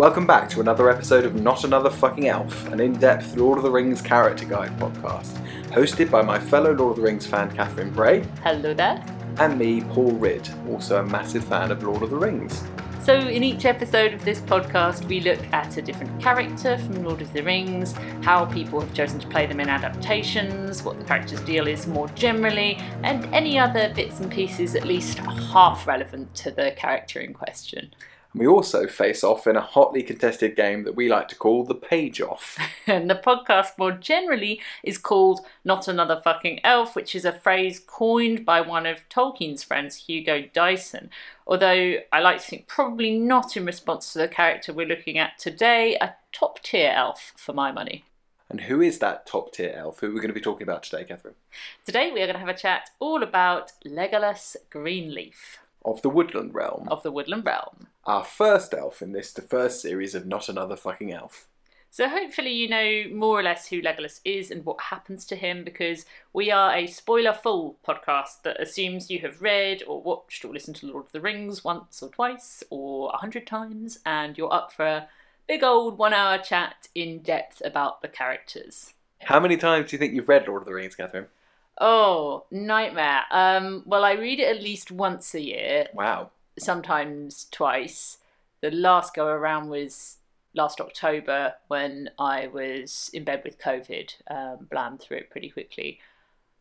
Welcome back to another episode of Not Another Fucking Elf, an in depth Lord of the Rings character guide podcast, hosted by my fellow Lord of the Rings fan Catherine Bray Hello there. and me, Paul Ridd, also a massive fan of Lord of the Rings. So, in each episode of this podcast, we look at a different character from Lord of the Rings, how people have chosen to play them in adaptations, what the character's deal is more generally, and any other bits and pieces at least half relevant to the character in question. And we also face off in a hotly contested game that we like to call the Page Off. And the podcast more generally is called Not Another Fucking Elf, which is a phrase coined by one of Tolkien's friends, Hugo Dyson. Although I like to think probably not in response to the character we're looking at today, a top tier elf for my money. And who is that top tier elf who we're going to be talking about today, Catherine? Today we are going to have a chat all about Legolas Greenleaf Of the Woodland Realm. of the Woodland Realm. Our first elf in this, the first series of Not Another Fucking Elf. So hopefully you know more or less who Legolas is and what happens to him because we are a spoiler full podcast that assumes you have read or watched or listened to Lord of the Rings once or twice or a hundred times and you're up for a big old one hour chat in depth about the characters. How many times do you think you've read Lord of the Rings, Catherine? Oh, nightmare. Um, well, I read it at least once a year, Wow. sometimes twice. The last go around was last October when I was in bed with COVID, um, blammed through it pretty quickly.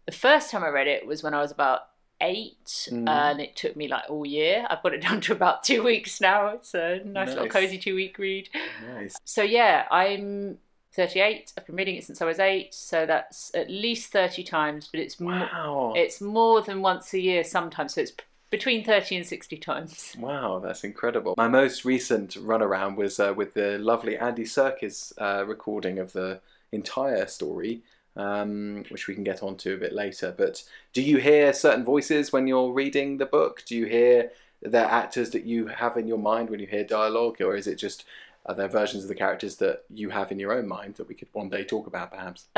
The first time I read it was when I was about eight, Mm. and it took me like all year. I've got it down to about two weeks now. It's a nice, little cozy two week read. Nice. So yeah, I'm 38. I've been reading it since I was eight, so that's at least 30 times, but it's Wow. it's more than once a year sometimes. So it's between 30 and 60 times. Wow, that's incredible. My most recent run around was uh, with the lovely Andy Serkis uh, recording of the entire story, um, which we can get onto a bit later. But do you hear certain voices when you're reading the book? Do you hear the actors that you have in your mind when you hear dialogue, or is it just are there versions of the characters that you have in your own mind that we could one day talk about, perhaps?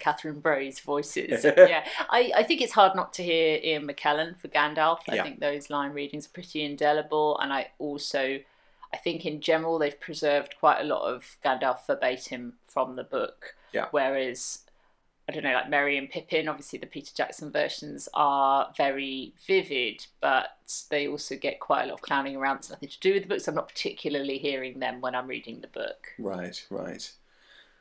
Catherine Bray's voices. yeah, I, I think it's hard not to hear Ian McKellen for Gandalf. I Yeah. think those line readings are pretty indelible, and I also, I think in general they've preserved quite a lot of Gandalf verbatim from the book. Yeah. Whereas, I don't know, like Merry and Pippin, obviously the Peter Jackson versions are very vivid, but they also get quite a lot of clowning around. It's nothing to do with the books. I'm not particularly hearing them when I'm reading the book. Right, right.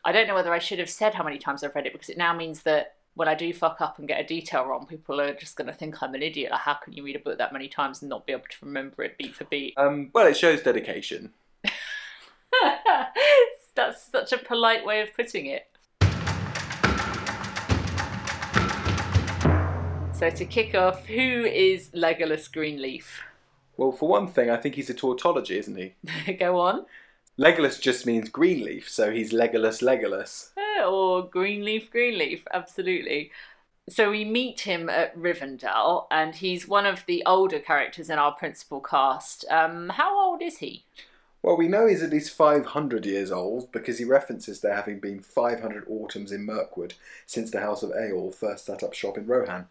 I don't know whether I should have said how many times I've read it because it now means that when I do fuck up and get a detail wrong, people are just going to think I'm an idiot. Like, how can you read a book that many times and not be able to remember it beat for beat? Um, well, it shows dedication. That's such a polite way of putting it. So, to kick off, who is Legolas Greenleaf? Well, for one thing, I think he's a tautology, isn't he? Go on. Legolas just means Greenleaf, so he's Legolas Legolas. Eh, Or Greenleaf, Greenleaf, absolutely. So we meet him at Rivendell, and he's one of the older characters in our principal cast. Um, how old is he? Well, we know he's at least 500 years old because he references there having been 500 autumns in Mirkwood since the House of Eorl first set up shop in Rohan.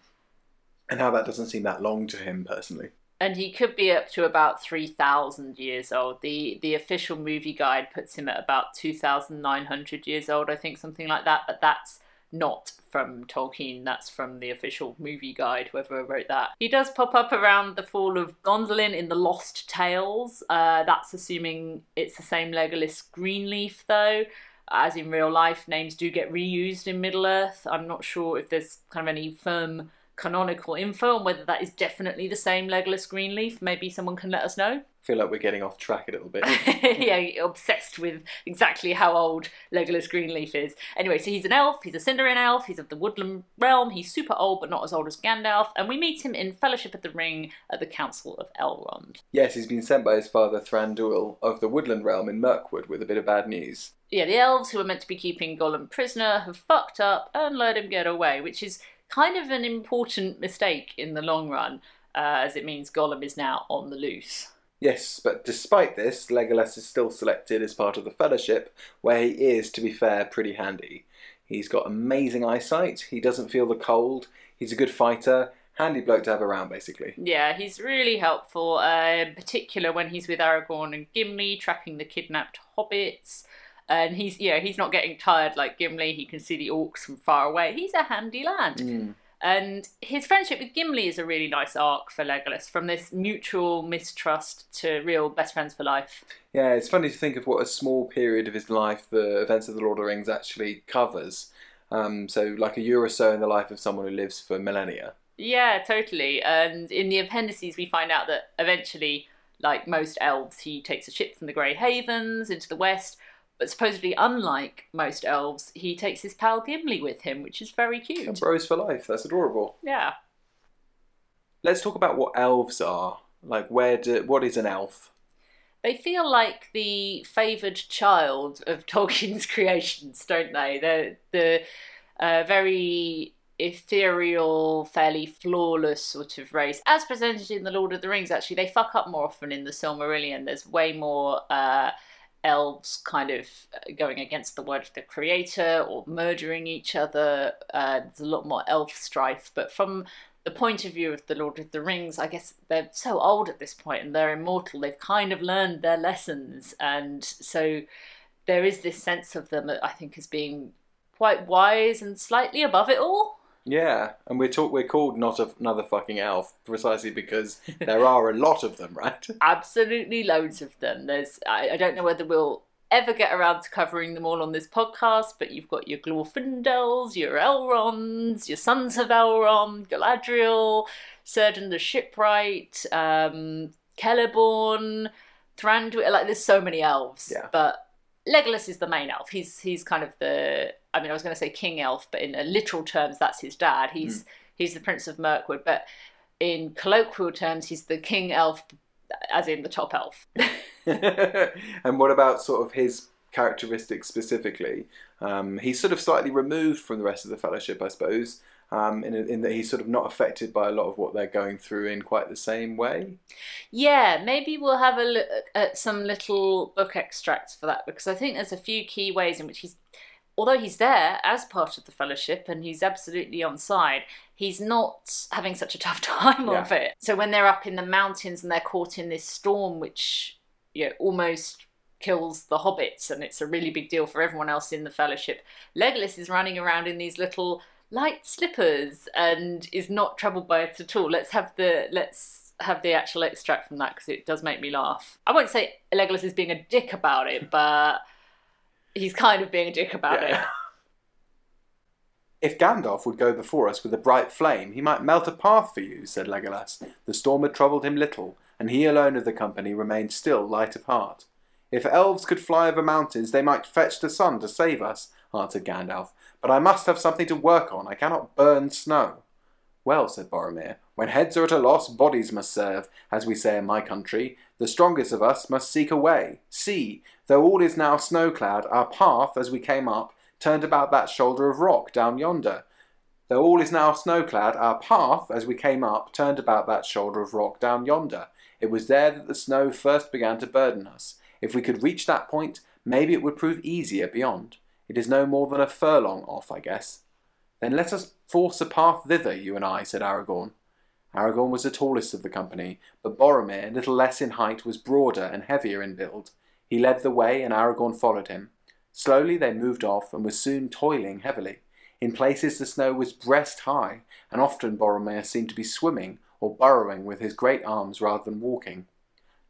And how that doesn't seem that long to him personally. And he could be up to about 3,000 years old. The the official movie guide puts him at about 2,900 years old, I think, something like that. But that's not from Tolkien, that's from the official movie guide, whoever wrote that. He does pop up around the fall of Gondolin in the Lost Tales. Uh, that's assuming it's the same Legolas Greenleaf, though. As in real life, names do get reused in Middle Earth. I'm not sure if there's kind of any firm canonical info on whether that is definitely the same Legolas Greenleaf. Maybe someone can let us know. I feel like we're getting off track a little bit. yeah, obsessed with exactly how old Legolas Greenleaf is. Anyway, so he's an elf, he's a Sindarin elf, he's of the Woodland realm, he's super old but not as old as Gandalf, and we meet him in Fellowship of the Ring at the Council of Elrond. yes, he's been sent by his father Thranduil of the Woodland Realm in Mirkwood with a bit of bad news. Yeah, the elves who were meant to be keeping Gollum prisoner have fucked up and let him get away, which is kind of an important mistake in the long run, uh, as it means Gollum is now on the loose. Yes, but despite this, Legolas is still selected as part of the Fellowship, where he is, to be fair, pretty handy. He's got amazing eyesight, he doesn't feel the cold, he's a good fighter, handy bloke to have around, basically. Yeah, he's really helpful, uh, in particular when he's with Aragorn and Gimli tracking the kidnapped hobbits. And he's, you know, he's not getting tired like Gimli. He can see the orcs from far away. He's a handy lad. Mm. And his friendship with Gimli is a really nice arc for Legolas, from this mutual mistrust to real best friends for life. Yeah, it's funny to think of what a small period of his life the events of the Lord of the Rings actually covers. Um, so, like a year or so in the life of someone who lives for millennia. Yeah, totally. And in the appendices, we find out that eventually, like most elves, he takes a ship from the Grey Havens into the west. But supposedly, unlike most elves, he takes his pal Gimli with him, which is very cute. And bros for life. That's adorable. Yeah. Let's talk about what elves are. Like, where do, what is an elf? They feel like the favoured child of Tolkien's creations, don't they? They're the uh, very ethereal, fairly flawless sort of race. As presented in The Lord of the Rings, actually, they fuck up more often in the Silmarillion. There's way more uh, elves kind of going against the word of the creator or murdering each other. Uh, there's a lot more elf strife. But from the point of view of the Lord of the Rings, I guess they're so old at this point and they're immortal. They've kind of learned their lessons. And so there is this sense of them, I think, as being quite wise and slightly above it all. Yeah, and we're talk- we're called not a- another fucking elf precisely because there are a lot of them, right? Absolutely loads of them. There's I, I don't know whether we'll ever get around to covering them all on this podcast, but you've got your Glorfindels, your Elronds, your Sons of Elrond, Galadriel, Círdan the Shipwright, um, Celeborn, Thranduil. Like there's so many elves, Yeah. but Legolas is the main elf. He's he's kind of the. I mean, I was going to say king elf, but in uh, literal terms, that's his dad. He's he's the Prince of Mirkwood, but in colloquial terms, he's the king elf, as in the top elf. and what about sort of his characteristics specifically? Um, he's sort of slightly removed from the rest of the Fellowship, I suppose, um, in, in that he's sort of not affected by a lot of what they're going through in quite the same way. Yeah, maybe we'll have a look at some little book extracts for that because I think there's a few key ways in which he's, although he's there as part of the fellowship and he's absolutely on side, he's not having such a tough time Yeah. of it. So when they're up in the mountains and they're caught in this storm, which you know, almost kills the hobbits, and it's a really big deal for everyone else in the fellowship, Legolas is running around in these little light slippers and is not troubled by it at all. Let's have the let's have the actual extract from that because it does make me laugh. I won't say Legolas is being a dick about it, but he's kind of being a dick about Yeah. it. If Gandalf would go before us with a bright flame, he might melt a path for you, said Legolas. The storm had troubled him little, and he alone of the company remained still light of heart. If elves could fly over mountains, they might fetch the sun to save us, answered Gandalf. But I must have something to work on. I cannot burn snow. Well, said Boromir, when heads are at a loss, bodies must serve, as we say in my country. The strongest of us must seek a way. See, though all is now snow-clad, our path, as we came up, turned about that shoulder of rock down yonder. Though all is now snow-clad, our path, as we came up, turned about that shoulder of rock down yonder. It was there that the snow first began to burden us. If we could reach that point, maybe it would prove easier beyond. It is no more than a furlong off, I guess. Then let us force a path thither, you and I, said Aragorn. Aragorn was the tallest of the company, but Boromir, little less in height, was broader and heavier in build. He led the way, and Aragorn followed him. Slowly they moved off, and were soon toiling heavily. In places the snow was breast high, and often Boromir seemed to be swimming or burrowing with his great arms rather than walking.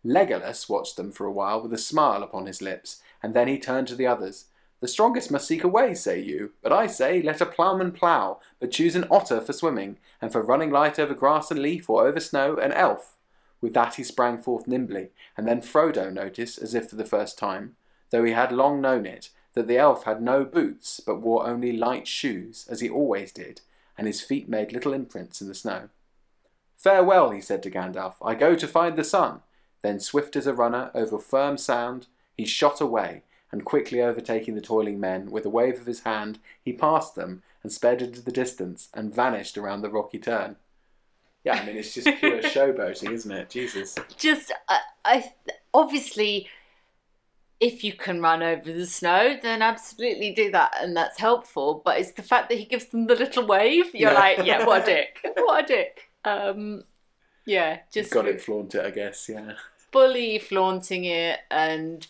Legolas watched them for a while with a smile upon his lips, and then he turned to the others. The strongest must seek a way, say you, but I say, let a ploughman plough, but choose an otter for swimming, and for running light over grass and leaf or over snow, an elf. With that he sprang forth nimbly, and then Frodo noticed, as if for the first time, though he had long known it, that the elf had no boots, but wore only light shoes, as he always did, and his feet made little imprints in the snow. Farewell, he said to Gandalf, I go to find the sun. Then, swift as a runner, over firm sand, he shot away, and quickly overtaking the toiling men, with a wave of his hand, he passed them, and sped into the distance, and vanished around the rocky turn. Yeah, I mean, it's just pure showboating, isn't it? Jesus. Just, I, I obviously, if you can run over the snow, then absolutely do that, and that's helpful. But it's the fact that he gives them the little wave. You're Yeah. like, yeah, what a dick, what a dick. Um, yeah, just Got it, flaunt it, I guess. Yeah. fully flaunting it and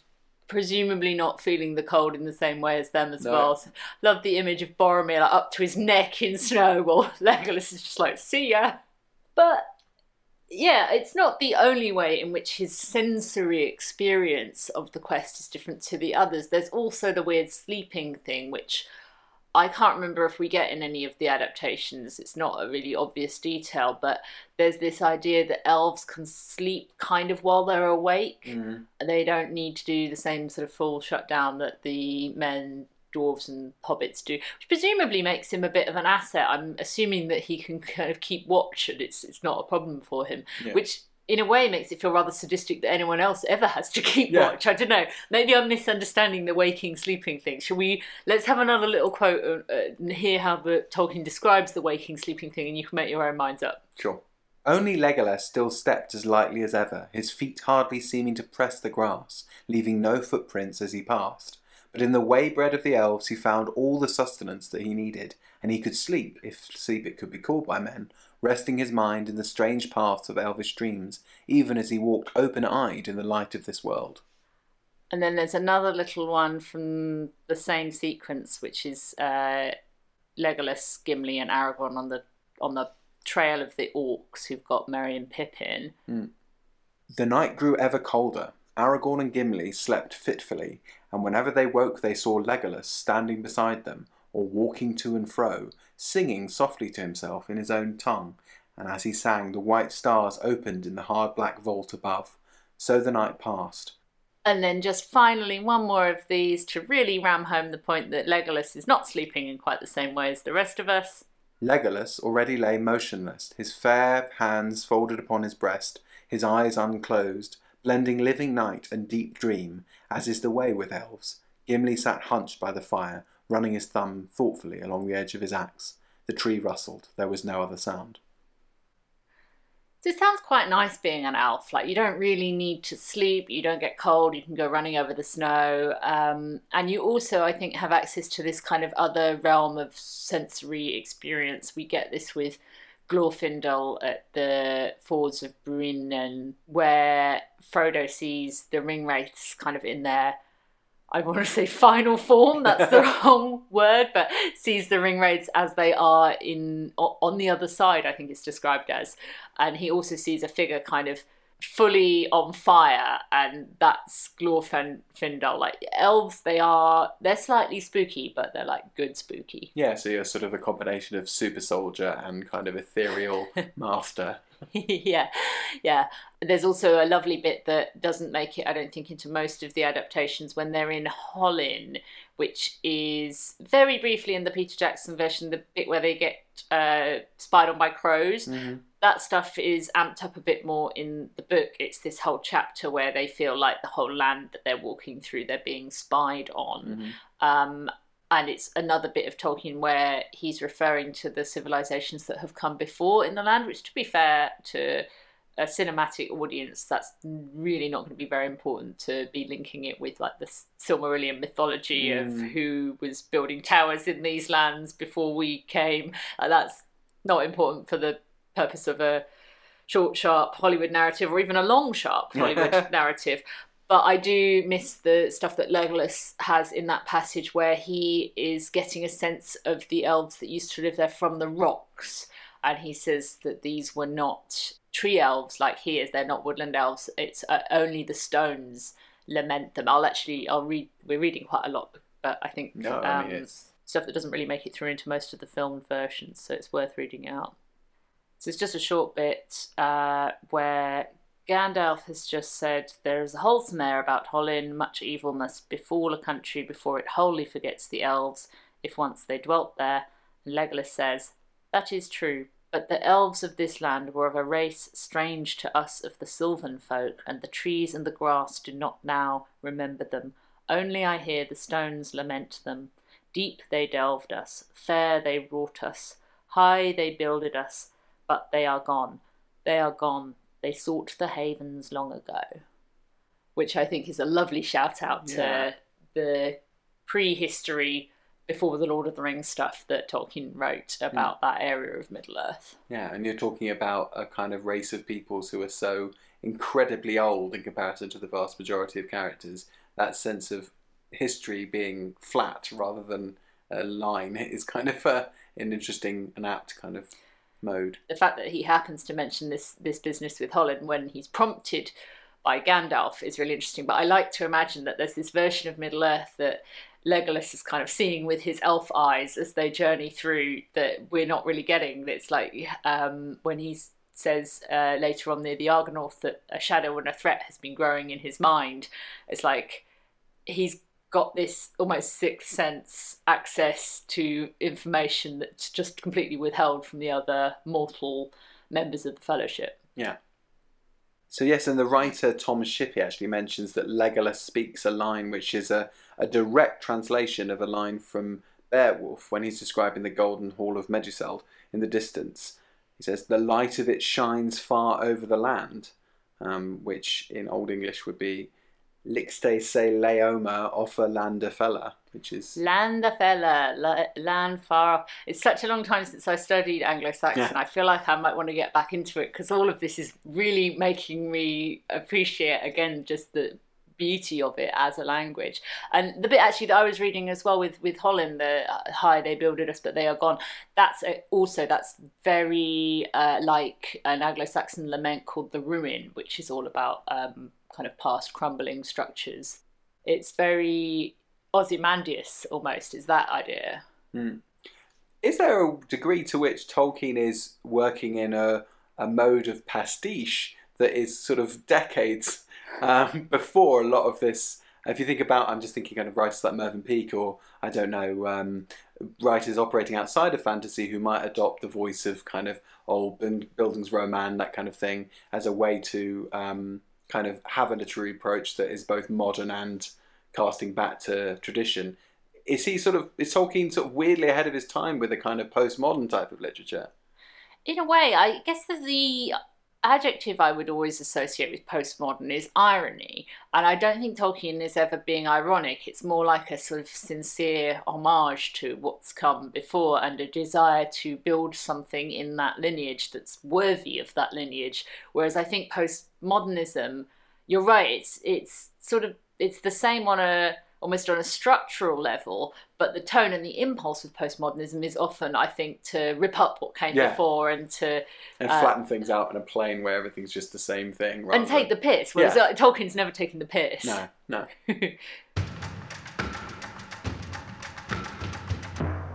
presumably not feeling the cold in the same way as them as No. well. So, love the image of Boromir like, up to his neck in snow while Legolas is just like, see ya. But yeah, it's not the only way in which his sensory experience of the quest is different to the others. There's also the weird sleeping thing, which I can't remember if we get in any of the adaptations. It's not a really obvious detail, but there's this idea that elves can sleep kind of while they're awake. Mm. They don't need to do the same sort of full shutdown that the men, dwarves, and hobbits do, which presumably makes him a bit of an asset. I'm assuming that he can kind of keep watch and it's it's not a problem for him, Yeah. which in a way it makes it feel rather sadistic that anyone else ever has to keep Yeah. watch. I don't know. Maybe I'm misunderstanding the waking sleeping thing. Shall we? Let's have another little quote uh, uh, and hear how the Tolkien describes the waking sleeping thing, and you can make your own minds up. Sure. Only Legolas still stepped as lightly as ever, his feet hardly seeming to press the grass, leaving no footprints as he passed. But in the waybread of the elves he found all the sustenance that he needed, and he could sleep, if sleep it could be called by men, resting his mind in the strange paths of elvish dreams, even as he walked open-eyed in the light of this world. And then there's another little one from the same sequence, which is uh, Legolas, Gimli, and Aragorn on the on the trail of the orcs who've got Merry and Pippin. The night grew ever colder. Aragorn and Gimli slept fitfully, and whenever they woke they saw Legolas standing beside them, or walking to and fro, singing softly to himself in his own tongue, and as he sang the white stars opened in the hard black vault above. So the night passed. And then just finally one more of these to really ram home the point that Legolas is not sleeping in quite the same way as the rest of us. Legolas already lay motionless, his fair hands folded upon his breast, his eyes unclosed, blending living night and deep dream, as is the way with elves. Gimli sat hunched by the fire, running his thumb thoughtfully along the edge of his axe. The tree rustled. There was no other sound. So it sounds quite nice being an elf. Like you don't really need to sleep, you don't get cold, you can go running over the snow, um, and you also, I think, have access to this kind of other realm of sensory experience. We get this with Glorfindel at the Fords of and where Frodo sees the ring wraiths kind of in their I want to say final form. That's the wrong word, but sees the ring wraiths as they are in on the other side. I think it's described as, and he also sees a figure kind of fully on fire, and that's Glorfindel. Like elves, they are they're slightly spooky, but they're like good spooky. Yeah, so you're sort of a combination of super soldier and kind of ethereal master. yeah, yeah. There's also a lovely bit that doesn't make it, I don't think, into most of the adaptations when they're in Hollin, which is very briefly in the Peter Jackson version, the bit where they get uh, spied on by crows. That stuff is amped up a bit more in the book. It's this whole chapter where they feel like the whole land that they're walking through, they're being spied on. Um, and it's another bit of Tolkien where he's referring to the civilizations that have come before in the land, which, to be fair to a cinematic audience, that's really not going to be very important to be linking it with like the Silmarillion mythology of who was building towers in these lands before we came. Uh, that's not important for the purpose of a short, sharp Hollywood narrative or even a long, sharp Hollywood narrative. But I do miss the stuff that Legolas has in that passage where he is getting a sense of the elves that used to live there from the rocks. And he says that these were not tree elves like he is, they're not woodland elves. It's uh, only the stones lament them. I'll actually, I'll read, we're reading quite a lot, but I think No, I mean, um, it's- stuff that doesn't really make it through into most of the filmed versions, so it's worth reading out. So it's just a short bit uh, where Gandalf has just said, There is a wholesome air about Hollin, much evil must befall a country before it wholly forgets the elves, if once they dwelt there. And Legolas says, That is true, but the elves of this land were of a race strange to us of the sylvan folk, and the trees and the grass do not now remember them. Only I hear the stones lament them. Deep they delved us, fair they wrought us, high they builded us, but they are gone. They are gone. They sought the havens long ago. Which I think is a lovely shout out to Yeah. the prehistory before the Lord of the Rings stuff that Tolkien wrote about that area of Middle Earth. Yeah, and you're talking about a kind of race of peoples who are so incredibly old in comparison to the vast majority of characters. That sense of history being flat rather than a line is kind of uh, an interesting and apt kind of mode. The fact that he happens to mention this this business with Hollin when he's prompted by Gandalf is really interesting. But I like to imagine that there's this version of Middle Earth that Legolas is kind of seeing with his elf eyes as they journey through that we're not really getting. It's like um, when he says uh, later on near the Argonath that a shadow and a threat has been growing in his mind. It's like he's got this almost sixth sense access to information that's just completely withheld from the other mortal members of the Fellowship. Yeah. So yes, and the writer Tom Shippey actually mentions that Legolas speaks a line which is a, a direct translation of a line from Beowulf when he's describing the golden hall of Meduseld in the distance. He says, "The light of it shines far over the land," um, which in Old English would be "Lixte se leoma ofer landa fela," which is Land a fella, la- land far off. It's such a long time since I studied Anglo-Saxon. Yeah. I feel like I might want to get back into it because all of this is really making me appreciate again just the beauty of it as a language. And the bit actually that I was reading as well with with Hollin, the uh, "High, they builded us, but they are gone." That's a, also that's very uh, like an Anglo-Saxon lament called "The Ruin," which is all about um, kind of past crumbling structures. It's very Ozymandias almost is that idea. Is there a degree to which Tolkien is working in a, a mode of pastiche that is sort of decades um, before a lot of this? If you think about, I'm just thinking kind of writers like Mervyn Peake or I don't know, um, writers operating outside of fantasy who might adopt the voice of kind of old buildings Bildungsroman, that kind of thing, as a way to um, kind of have a literary approach that is both modern and casting back to tradition. Is he sort of is Tolkien sort of weirdly ahead of his time with a kind of postmodern type of literature? In a way, I guess the adjective I would always associate with postmodern is irony. And I don't think Tolkien is ever being ironic. It's more like a sort of sincere homage to what's come before and a desire to build something in that lineage that's worthy of that lineage. Whereas I think postmodernism, you're right, it's it's sort of it's the same on a almost on a structural level, but the tone and the impulse with postmodernism is often, I think, to rip up what came Yeah. before and to And Uh, flatten things out in a plane where everything's just the same thing. And take the piss. Whereas Yeah. uh, Tolkien's never taken the piss. no, no.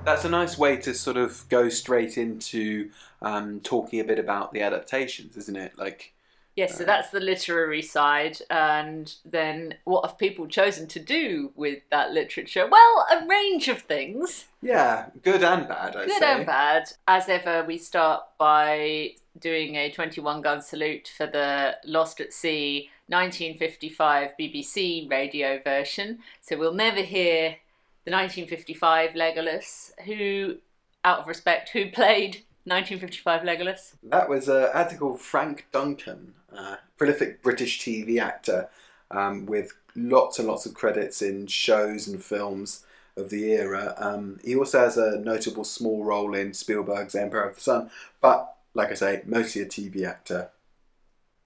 That's a nice way to sort of go straight into um, talking a bit about the adaptations, isn't it? Like, Yes, so that's the literary side, and then what have people chosen to do with that literature? Well, a range of things, yeah, good and bad. I good say. and bad. As ever, we start by doing a 21 gun salute for the Lost at Sea 1955 BBC radio version. So we'll never hear the 1955 Legolas, who, out of respect, who played 1955 Legolas. That was uh, called Frank Duncan, uh, prolific British TV actor um, with lots and lots of credits in shows and films of the era. Um, he also has a notable small role in Spielberg's Empire of the Sun, but like I say, mostly a TV actor.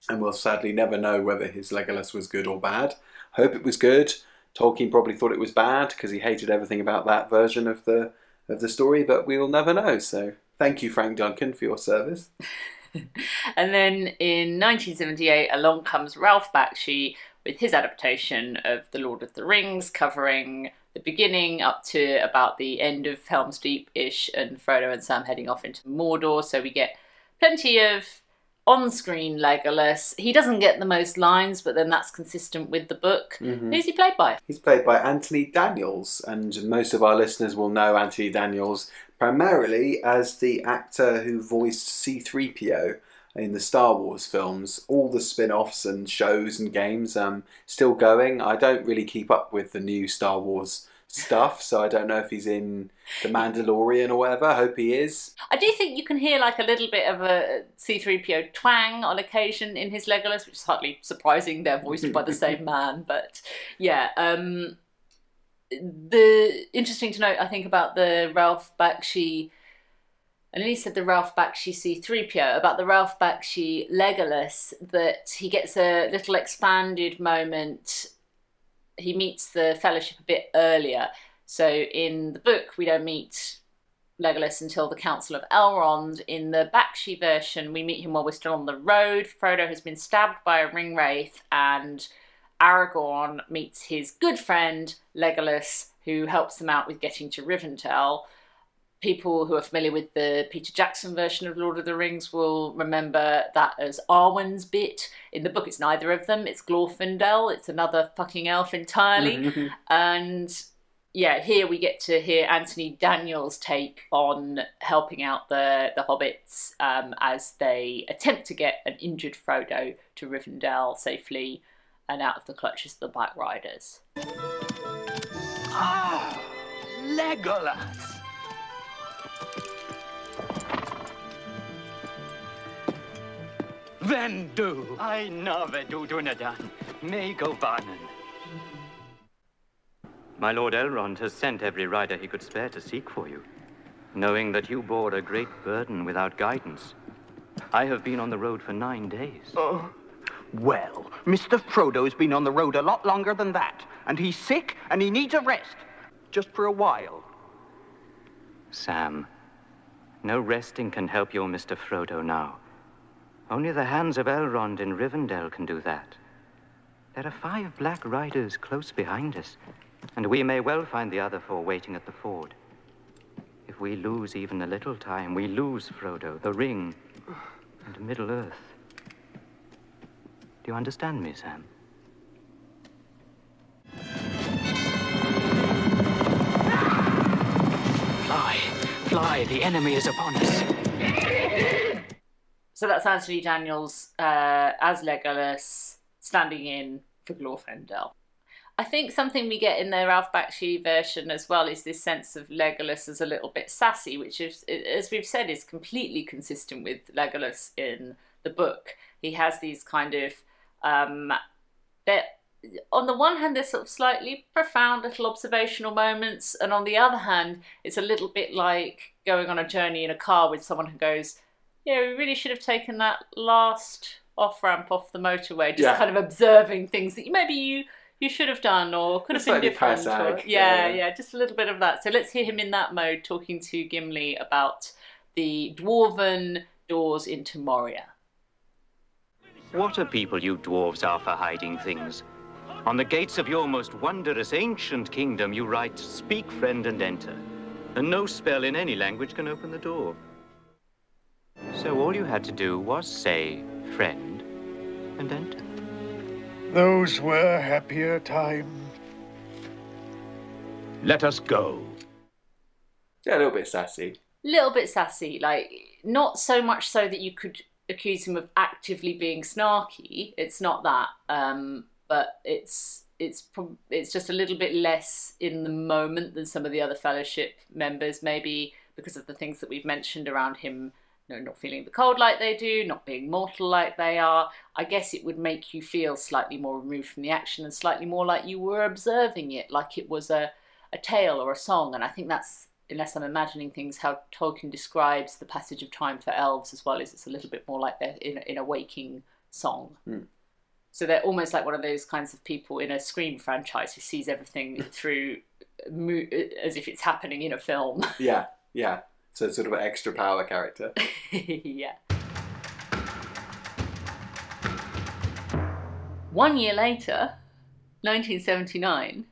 And we'll sadly never know whether his Legolas was good or bad. Hope it was good. Tolkien probably thought it was bad because he hated everything about that version of the of the story, but we'll never know. So thank you, Frank Duncan, for your service. And then in 1978, along comes Ralph Bakshi with his adaptation of The Lord of the Rings, covering the beginning up to about the end of Helm's Deep ish, and Frodo and Sam heading off into Mordor. So we get plenty of on screen Legolas. He doesn't get the most lines, but then that's consistent with the book. Mm-hmm. Who's he played by? He's played by Anthony Daniels, and most of our listeners will know Anthony Daniels primarily as the actor who voiced C3PO in the Star Wars films. All the spin offs and shows and games um, still going. I don't really keep up with the new Star Wars stuff, so I don't know if he's in The Mandalorian or whatever. I hope he is. I do think you can hear like a little bit of a C3PO twang on occasion in his Legolas, which is hardly surprising. They're voiced by the same man, but yeah. Um, the interesting to note, I think, about the Ralph Bakshi. And he said the Ralph Bakshi C3PO about the Ralph Bakshi Legolas that he gets a little expanded moment. He meets the Fellowship a bit earlier. So in the book, we don't meet Legolas until the Council of Elrond. In the Bakshi version, we meet him while we're still on the road. Frodo has been stabbed by a ring wraith, and Aragorn meets his good friend Legolas, who helps them out with getting to Rivendell. People who are familiar with the Peter Jackson version of Lord of the Rings will remember that as Arwen's bit. In the book, it's neither of them. It's Glorfindel. It's another fucking elf entirely. Mm-hmm. And yeah, here we get to hear Anthony Daniels' take on helping out the the hobbits um, as they attempt to get an injured Frodo to Rivendell safely and out of the clutches of the Black Riders. Ah, Legolas. Then do. I never do Dunadan. Mae govannen. My Lord Elrond has sent every rider he could spare to seek for you, knowing that you bore a great burden without guidance. I have been on the road for nine days. Oh. Well, Mr. Frodo's been on the road a lot longer than that, and he's sick and he needs a rest. Just for a while. Sam, no resting can help your Mr. Frodo now. Only the hands of Elrond in Rivendell can do that. There are five black riders close behind us, and we may well find the other four waiting at the ford. If we lose even a little time, we lose Frodo, the ring, and Middle Earth. Do you understand me, Sam? Fly, fly, the enemy is upon us. So that's Anthony Daniels uh, as Legolas standing in for Glorfindel. I think something we get in the Ralph Bakshi version as well is this sense of Legolas as a little bit sassy, which, is, as we've said, is completely consistent with Legolas in the book. He has these kind of um, that on the one hand, they're sort of slightly profound little observational moments, and on the other hand, it's a little bit like going on a journey in a car with someone who goes, "Yeah, we really should have taken that last off ramp off the motorway." Just Yeah. kind of observing things that maybe you you should have done or could have been different. or- yeah, yeah. yeah, just a little bit of that. So let's hear him in that mode talking to Gimli about the dwarven doors into Moria. What a people you dwarves are for hiding things. On the gates of your most wondrous ancient kingdom, you write, Speak, friend, and enter. And no spell in any language can open the door. So all you had to do was say, friend, and enter. Those were happier times. Let us go. Yeah, a little bit sassy. little bit sassy, like not so much so that you could accuse him of actively being snarky. It's not that, um, but it's it's it's just a little bit less in the moment than some of the other fellowship members, maybe because of the things that we've mentioned around him. Know, not feeling the cold like they do, not being mortal like they are. I guess it would make you feel slightly more removed from the action and slightly more like you were observing it, like it was a, a tale or a song. And I think that's unless I'm imagining things, how Tolkien describes the passage of time for elves as well, is it's a little bit more like they're in, in a waking song. Hmm. So they're almost like one of those kinds of people in a Scream franchise who sees everything through mo- as if it's happening in a film. Yeah, yeah. So it's sort of an extra power character. yeah. One year later, 1979,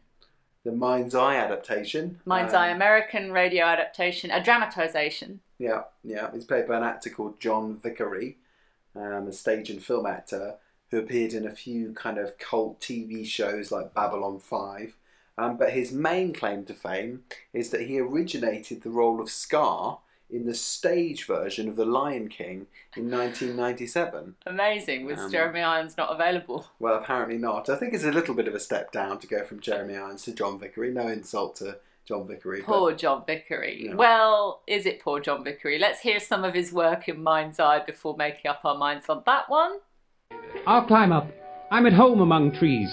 The Mind's Eye adaptation. Mind's Um, Eye American radio adaptation, a dramatization. Yeah, yeah. He's played by an actor called John Vickery, um, a stage and film actor who appeared in a few kind of cult TV shows like Babylon 5. Um, but his main claim to fame is that he originated the role of Scar in the stage version of The Lion King in 1997. Amazing, with Um, Jeremy Irons not available. Well, apparently not. I think it's a little bit of a step down to go from Jeremy Irons to John Vickery. No insult to John Vickery. but- Poor John Vickery. Yeah. Well, is it poor John Vickery? Let's hear some of his work in Mind's Eye before making up our minds on that one. I'll climb up. I'm at home among trees.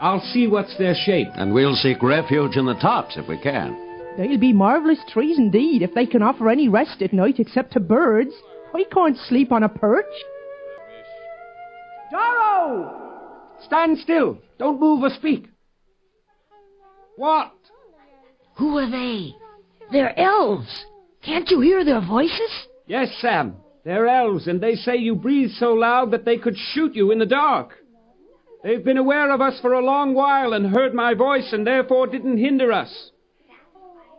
I'll see what's their shape. And we'll seek refuge in the tops if we can. They'll be marvellous trees indeed if they can offer any rest at night except to birds. I can't sleep on a perch. Daro! Stand still. Don't move or speak. What? Who are they? They're elves. Can't you hear their voices? Yes, Sam. They're elves, and they say you breathe so loud that they could shoot you in the dark. They've been aware of us for a long while and heard my voice and therefore didn't hinder us.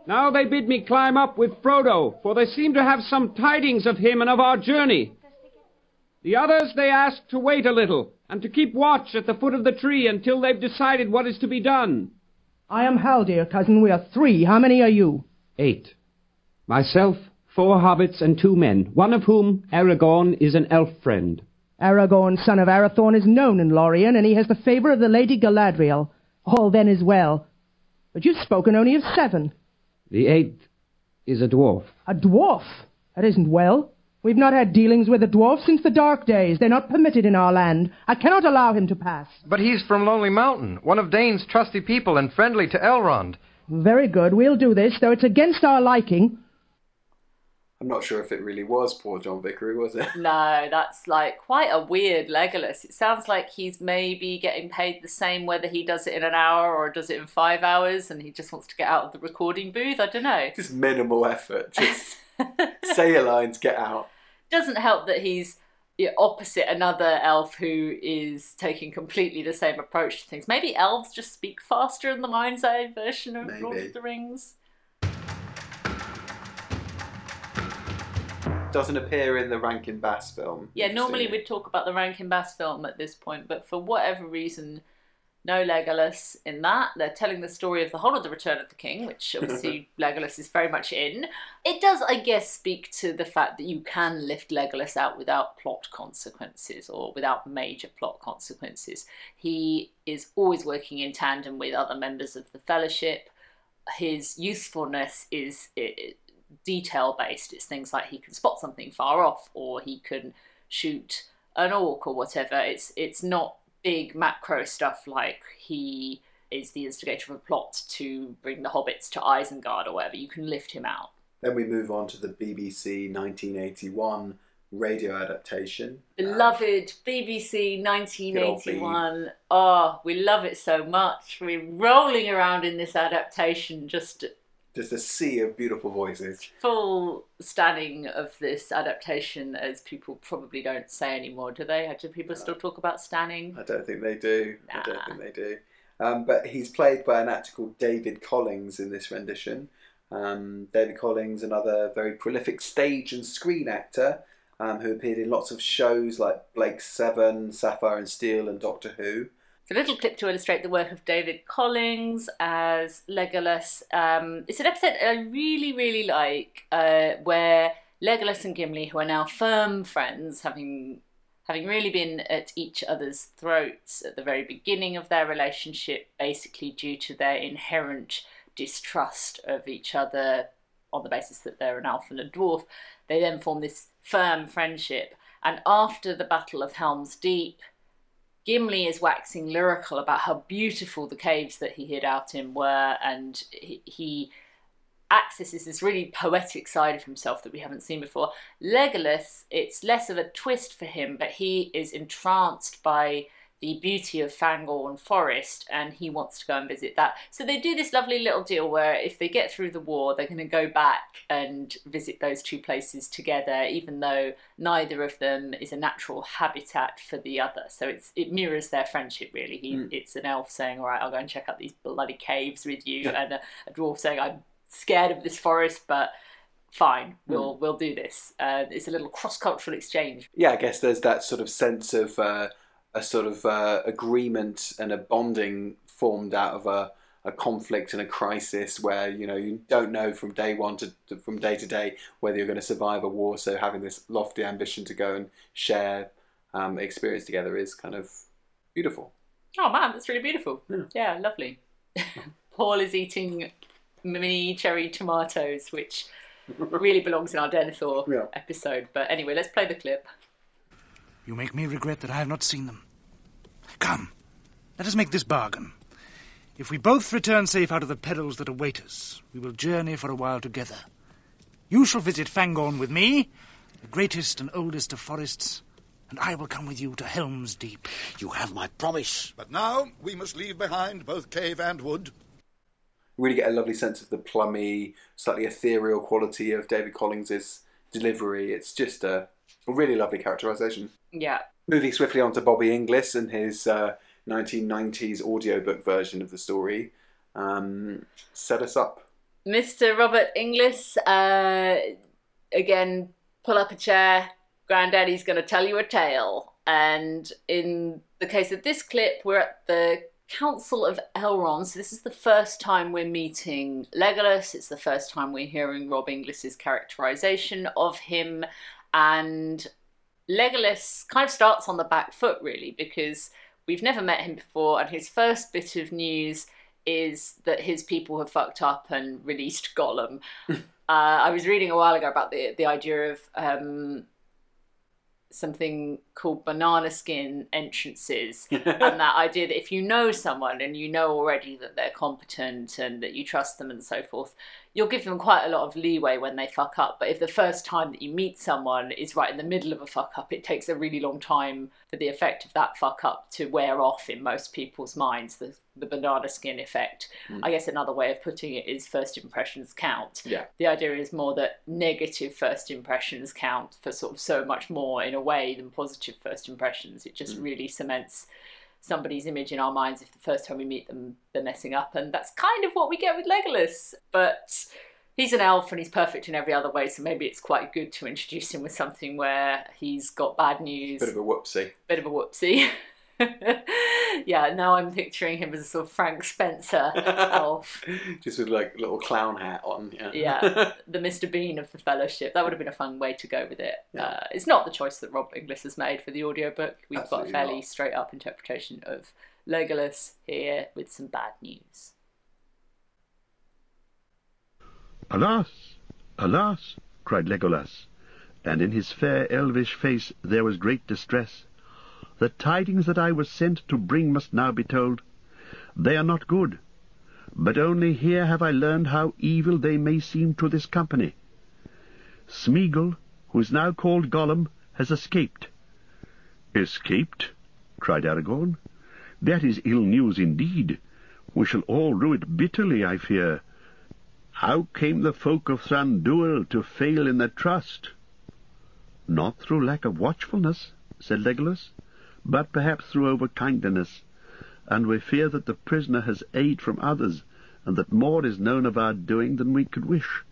Now they bid me climb up with Frodo, for they seem to have some tidings of him and of our journey. The others they ask to wait a little, and to keep watch at the foot of the tree until they've decided what is to be done. I am Haldir cousin. We are three. How many are you? Eight. Myself, four hobbits, and two men, one of whom, Aragorn, is an elf friend. Aragorn, son of Arathorn, is known in Lorien, and he has the favour of the Lady Galadriel. All then is well. But you've spoken only of seven. The eighth is a dwarf. A dwarf? That isn't well. We've not had dealings with a dwarf since the dark days. They're not permitted in our land. I cannot allow him to pass. But he's from Lonely Mountain, one of Dáin's trusty people and friendly to Elrond. Very good. We'll do this, though it's against our liking. I'm not sure if it really was poor John Vickery, was it? No, that's like quite a weird Legolas. It sounds like he's maybe getting paid the same whether he does it in an hour or does it in five hours and he just wants to get out of the recording booth. I don't know. Just minimal effort. Just say your lines, get out. Doesn't help that he's opposite another elf who is taking completely the same approach to things. Maybe elves just speak faster in the mind's eye version of Lord of the Rings. Doesn't appear in the Rankin Bass film. Yeah, normally we'd talk about the Rankin Bass film at this point, but for whatever reason, no Legolas in that. They're telling the story of the whole of the Return of the King, which obviously Legolas is very much in. It does, I guess, speak to the fact that you can lift Legolas out without plot consequences or without major plot consequences. He is always working in tandem with other members of the Fellowship. His usefulness is detail based. It's things like he can spot something far off, or he can shoot an orc, or whatever. It's it's not big macro stuff like he is the instigator of a plot to bring the hobbits to Isengard or whatever. You can lift him out. Then we move on to the BBC 1981 radio adaptation. Beloved BBC 1981. Oh, ah, we love it so much. We're rolling around in this adaptation, just Just a sea of beautiful voices. full standing of this adaptation, as people probably don't say anymore, do they? Do people still talk about standing? I don't think they do. I don't think they do. Um, but he's played by an actor called David Collings in this rendition. Um, David Collings, another very prolific stage and screen actor um, who appeared in lots of shows like Blake Seven, Sapphire and Steel, and Doctor Who. It's a little clip to illustrate the work of David Collings as Legolas. Um, it's an episode I really, really like, uh, where Legolas and Gimli, who are now firm friends, having having really been at each other's throats at the very beginning of their relationship, basically due to their inherent distrust of each other on the basis that they're an elf and a dwarf, they then form this firm friendship. And after the Battle of Helm's Deep, Gimli is waxing lyrical about how beautiful the caves that he hid out in were, and he, accesses this really poetic side of himself that we haven't seen before. Legolas, it's less of a twist for him, but he is entranced by the beauty of Fangorn Forest and he wants to go and visit that. So they do this lovely little deal where if they get through the war, they're going to go back and visit those two places together, even though neither of them is a natural habitat for the other. So it's it mirrors their friendship really. He, Mm. It's an elf saying, "All right, I'll go and check out these bloody caves with you," Yeah. and a, a dwarf saying, "I'm scared of this forest, but." Fine, we'll we'll do this. Uh, it's a little cross cultural exchange. Yeah, I guess there's that sort of sense of uh, a sort of uh, agreement and a bonding formed out of a, a conflict and a crisis where you know you don't know from day one to, to from day to day whether you're going to survive a war. So having this lofty ambition to go and share um, experience together is kind of beautiful. Oh man, that's really beautiful. Yeah, lovely. Paul is eating mini cherry tomatoes, which really belongs in our Denethor Yeah. episode. But anyway, let's play the clip. You make me regret that I have not seen them. Come, Let us make this bargain. If we both return safe out of the perils that await us, we will journey for a while together. You shall visit Fangorn with me, the greatest and oldest of forests, and I will come with you to Helm's Deep. You have my promise. But now we must leave behind both cave and wood. really get a lovely sense of the plummy, slightly ethereal quality of David Collings's delivery. It's just a, a really lovely characterization. Yeah. Moving swiftly on to Bobby Inglis and his uh, 1990s audiobook version of the story. Um, set us up. Mr. Robert Inglis, uh, again, pull up a chair. Granddaddy's going to tell you a tale. And in the case of this clip, we're at the Council of Elrond. So this is the first time we're meeting Legolas. It's the first time we're hearing Rob Inglis's characterization of him. And Legolas kind of starts on the back foot, really, because we've never met him before. And his first bit of news is that his people have fucked up and released Gollum. uh, I was reading a while ago about the the idea of um, something called banana skin entrances, and that idea that if you know someone and you know already that they're competent and that you trust them and so forth, you'll give them quite a lot of leeway when they fuck up. But if the first time that you meet someone is right in the middle of a fuck up, it takes a really long time for the effect of that fuck up to wear off in most people's minds. The the banana skin effect. Mm. I guess another way of putting it is first impressions count. Yeah. The idea is more that negative first impressions count for sort of so much more in a way than positive first impressions. It just Mm. really cements somebody's image in our minds if the first time we meet them they're messing up and that's kind of what we get with Legolas. But he's an elf and he's perfect in every other way, so maybe it's quite good to introduce him with something where he's got bad news. Bit of a whoopsie. Bit of a whoopsie. yeah, now I'm picturing him as a sort of Frank Spencer elf. Just with like a little clown hat on. Yeah. Yeah, the Mr. Bean of the Fellowship. That would have been a fun way to go with it. Uh, it's not the choice that Rob Inglis has made for the audiobook. We've Absolutely got a fairly not. straight up interpretation of Legolas here with some bad news. Alas! Alas! cried Legolas, and in his fair elvish face there was great distress. The tidings that I was sent to bring must now be told. They are not good, but only here have I learned how evil they may seem to this company. Smeagol, who is now called Gollum, has escaped. Escaped? cried Aragorn. That is ill news indeed. We shall all rue it bitterly, I fear. How came the folk of Thranduil to fail in their trust? Not through lack of watchfulness, said Legolas, but perhaps through overkindness, and we fear that the prisoner has aid from others, and that more is known of our doing than we could wish.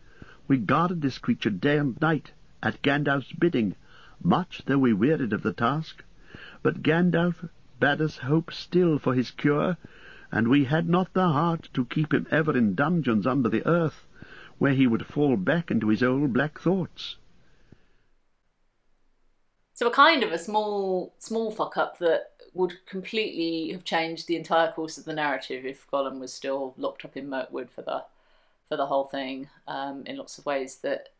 We guarded this creature day and night, at Gandalf's bidding, much though we wearied of the task. But Gandalf bade us hope still for his cure, and we had not the heart to keep him ever in dungeons under the earth, where he would fall back into his old black thoughts. So a kind of a small small fuck up that would completely have changed the entire course of the narrative if Gollum was still locked up in Mirkwood for the for the whole thing um, in lots of ways that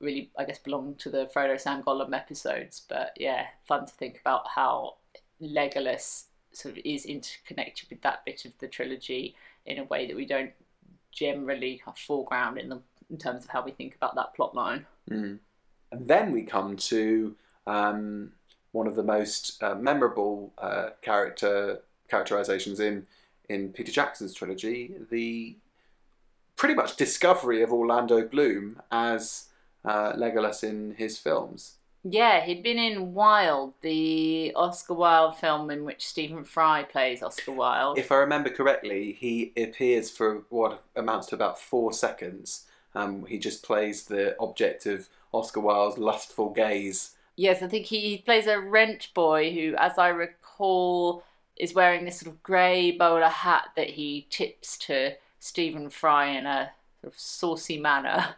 really I guess belong to the Frodo Sam Gollum episodes. But yeah, fun to think about how Legolas sort of is interconnected with that bit of the trilogy in a way that we don't generally have foreground in the in terms of how we think about that plot line. Mm. And then we come to um, one of the most uh, memorable uh, character characterizations in in Peter Jackson's trilogy, the pretty much discovery of Orlando Bloom as uh, Legolas in his films. Yeah, he'd been in Wild, the Oscar Wilde film in which Stephen Fry plays Oscar Wilde. If I remember correctly, he appears for what amounts to about four seconds. Um, he just plays the object of Oscar Wilde's lustful gaze. Yes, I think he plays a rent boy who, as I recall, is wearing this sort of grey bowler hat that he tips to Stephen Fry in a sort of saucy manner.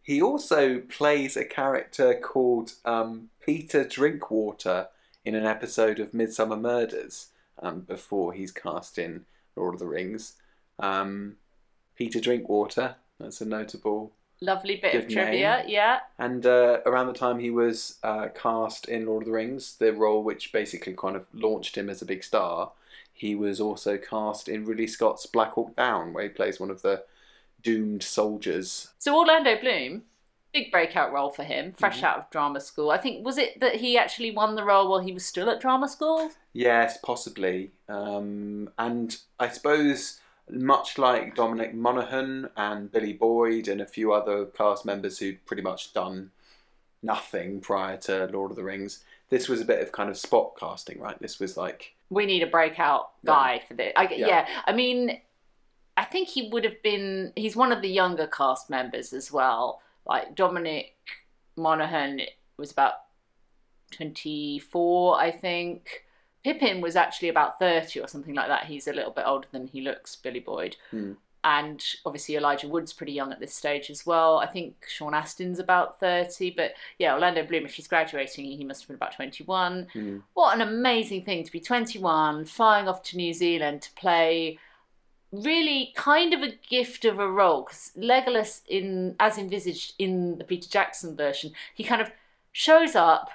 He also plays a character called um, Peter Drinkwater in an episode of Midsomer Murders um, before he's cast in Lord of the Rings. Um, Peter Drinkwater, that's a notable Lovely bit of trivia. name. Yeah. And uh, around the time he was uh, cast in Lord of the Rings, the role which basically kind of launched him as a big star, he was also cast in Ridley Scott's Black Hawk Down, where he plays one of the doomed soldiers. So Orlando Bloom, big breakout role for him, fresh Mm-hmm. out of drama school. I think was it that he actually won the role while he was still at drama school? Yes, possibly. Um, and I suppose, much like Dominic Monaghan and Billy Boyd and a few other cast members who'd pretty much done nothing prior to Lord of the Rings, this was a bit of kind of spot casting, right? This was like, We need a breakout guy for this. I, yeah. Yeah. I mean, I think he would have been. He's one of the younger cast members as well. Like Dominic Monaghan was about twenty four, I think. Pippin was actually about thirty or something like that. He's a little bit older than he looks, Billy Boyd. hmm. and obviously Elijah Wood's pretty young at this stage as well. I think Sean Astin's about 30, but yeah, Orlando Bloom, if he's graduating, he must have been about 21. Hmm. What an amazing thing to be 21, flying off to New Zealand to play really kind of a gift of a role because Legolas in as envisaged in the Peter Jackson version, he kind of shows up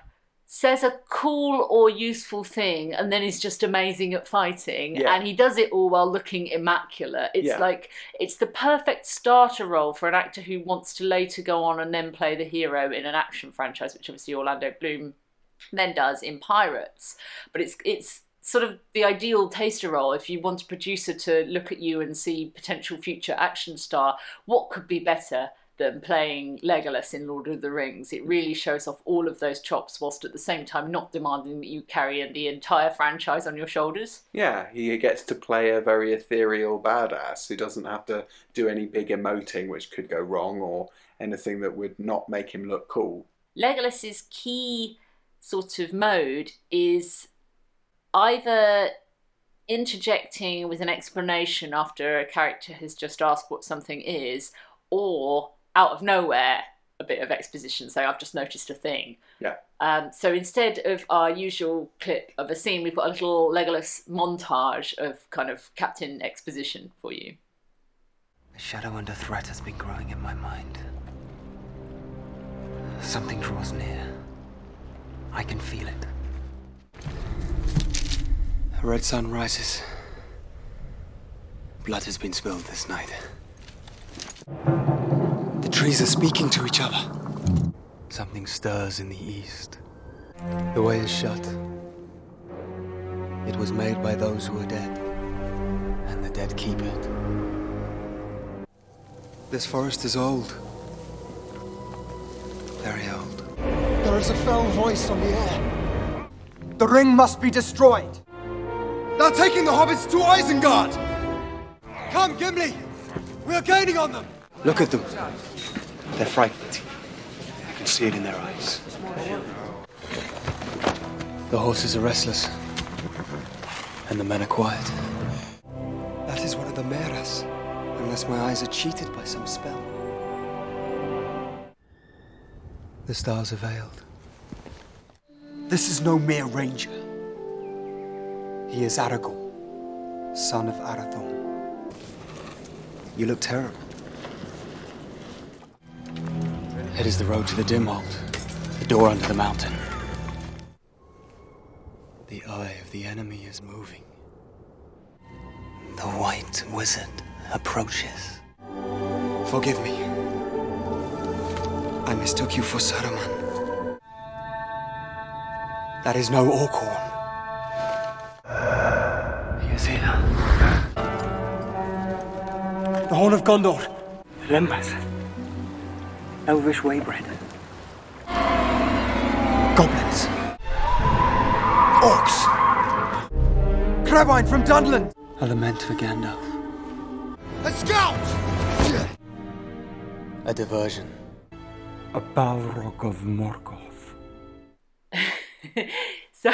says a cool or useful thing and then is just amazing at fighting. Yeah. and he does it all while looking immaculate. It's Yeah. like it's the perfect starter role for an actor who wants to later go on and then play the hero in an action franchise which obviously Orlando Bloom then does in Pirates. But it's it's sort of the ideal taster role. If you want a producer to look at you and see potential future action star what could be better than playing Legolas in Lord of the Rings. It really shows off all of those chops whilst at the same time not demanding that you carry the entire franchise on your shoulders. Yeah, he gets to play a very ethereal badass who doesn't have to do any big emoting which could go wrong or anything that would not make him look cool. Legolas's key sort of mode is either interjecting with an explanation after a character has just asked what something is, or out of nowhere a bit of exposition. so I've just noticed a thing. Yeah. Um, so instead of our usual clip of a scene, we've got a little Legolas montage of kind of Captain exposition for you. The shadow under threat has been growing in my mind. Something draws near. I can feel it. A red sun rises. Blood has been spilled this night. The trees are speaking to each other. Something stirs in the east. The way is shut. It was made by those who are dead, and the dead keep it. This forest is old. Very old. There is a fell voice on the air. The ring must be destroyed. They're taking the hobbits to Isengard! Come, Gimli! We are gaining on them! Look at them. They're frightened. You can see it in their eyes. The horses are restless. And the men are quiet. That is one of the Mearas. Unless my eyes are cheated by some spell. The stars are veiled. This is no mere ranger. He is Aragorn, son of Arathorn. You look terrible. It is the road to the Dimholt, the door under the mountain. The eye of the enemy is moving. The white wizard approaches. Forgive me. I mistook you for Saruman. That is no Orkhorn. He is here. The Horn of Gondor. Lembas. Elvish waybread. Goblins. Orcs. Crebain from Dunland. A lament for Gandalf. A scout! A diversion. A Balrog of Morgoth. So,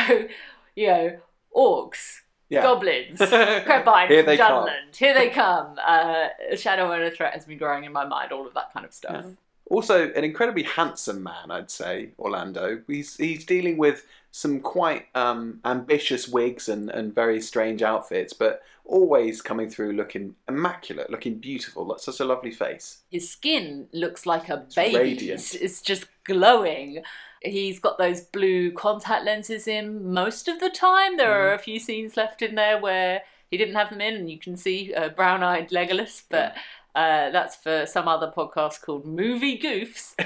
you know, orcs, Yeah. goblins, Crebain Here from they come. Dunland, here they come. Uh, a shadow and a threat has been growing in my mind, all of that kind of stuff. Also, an incredibly handsome man, I'd say, Orlando. He's he's dealing with some quite um, ambitious wigs and, and very strange outfits, but always coming through looking immaculate, looking beautiful. That's such a lovely face. His skin looks like a baby's. radiant. It's just glowing. He's got those blue contact lenses in most of the time. There are a few scenes left in there where he didn't have them in, and you can see uh, brown-eyed Legolas. But uh, that's for some other podcast called Movie Goofs.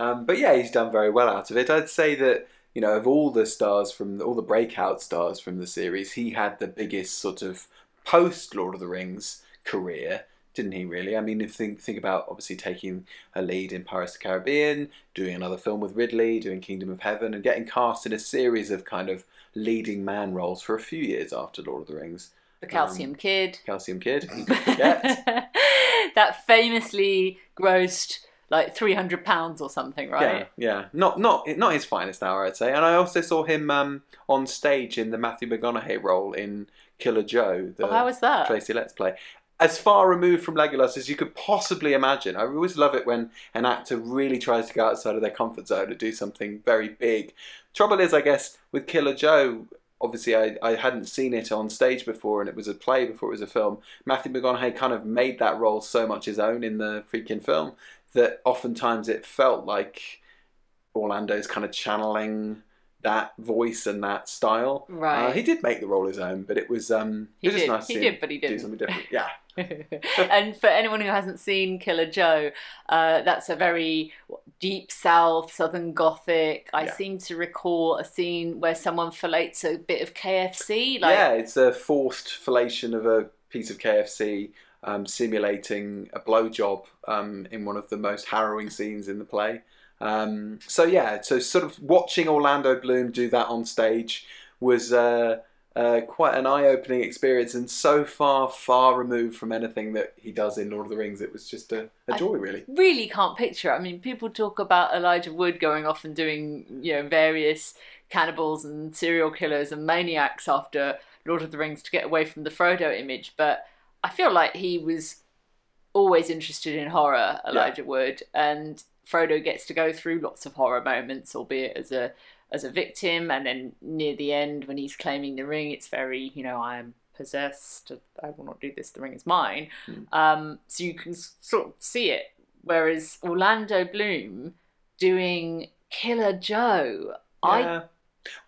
Um, but yeah, he's done very well out of it. I'd say that you know of all the stars from all the breakout stars from the series, he had the biggest sort of post Lord of the Rings career, didn't he? Really? I mean, if think think about obviously taking a lead in Pirates of the Caribbean, doing another film with Ridley, doing Kingdom of Heaven, and getting cast in a series of kind of leading man roles for a few years after Lord of the Rings. The Calcium Um, Kid. Calcium Kid. Forget. That famously grossed like 300 pounds or something, right? Yeah, yeah. Not not not his finest hour, I'd say. And I also saw him um, on stage in the Matthew McConaughey role in Killer Joe. The Oh, how was that? Tracy Letts' Play. As far removed from Legolas as you could possibly imagine. I always love it when an actor really tries to go outside of their comfort zone to do something very big. Trouble is, I guess, with Killer Joe, obviously I, I hadn't seen it on stage before and it was a play before it was a film. Matthew McConaughey kind of made that role so much his own in the freaking film that oftentimes it felt like Orlando's kind of channeling that voice and that style. Right. Uh, he did make the role his own, but it was um it was just did. nice to He did, but he didn't. something different. Yeah. and for anyone who hasn't seen Killer Joe, uh, that's a very deep south, southern gothic. I Yeah. seem to recall a scene where someone filletes a bit of KFC. Like, yeah, it's a forced fellation of a piece of KFC, um, simulating a blowjob um, in one of the most harrowing scenes in the play. Um, so yeah, so sort of watching Orlando Bloom do that on stage was uh, uh, quite an eye-opening experience, and so far, far removed from anything that he does in Lord of the Rings. It was just a joy, really. really can't picture. it. I mean, people talk about Elijah Wood going off and doing, you know, various cannibals and serial killers and maniacs after Lord of the Rings to get away from the Frodo image, but I feel like he was always interested in horror, Elijah Wood, and Frodo gets to go through lots of horror moments, albeit as a as a victim, and then near the end when he's claiming the ring, it's very, you know, I am possessed. I will not do this. The ring is mine. Um, so you can sort of see it. Whereas Orlando Bloom doing Killer Joe, I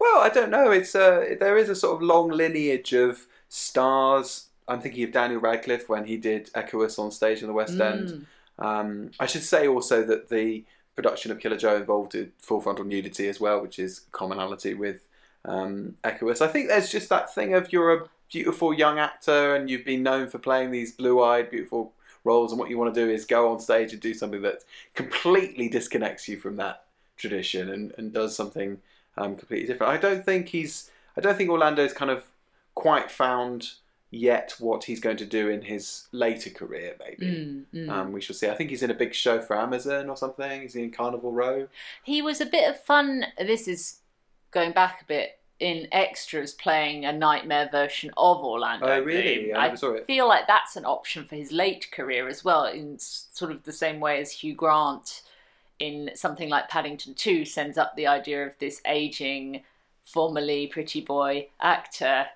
Well, I don't know. It's a there is a sort of long lineage of stars. I'm thinking of Daniel Radcliffe when he did Equus on stage in the West End. Um, I should say also that the production of Killer Joe involved a full frontal nudity as well, which is commonality with um. I think there's just that thing of you're a beautiful young actor and you've been known for playing these blue-eyed, beautiful roles, and what you want to do is go on stage and do something that completely disconnects you from that tradition and, and does something um, completely different. I don't think he's. I don't think Orlando's kind of quite found yet what he's going to do in his later career. Maybe Mm, mm. Um, we shall see. I think he's in a big show for Amazon or something. Is he in Carnival Row? he was a bit of fun. This is going back a bit in extras, playing a nightmare version of Orlando. Oh, really? I never saw it. feel like that's an option for his late career as well, in sort of the same way as Hugh Grant in something like Paddington 2 sends up the idea of this aging, formerly pretty boy actor.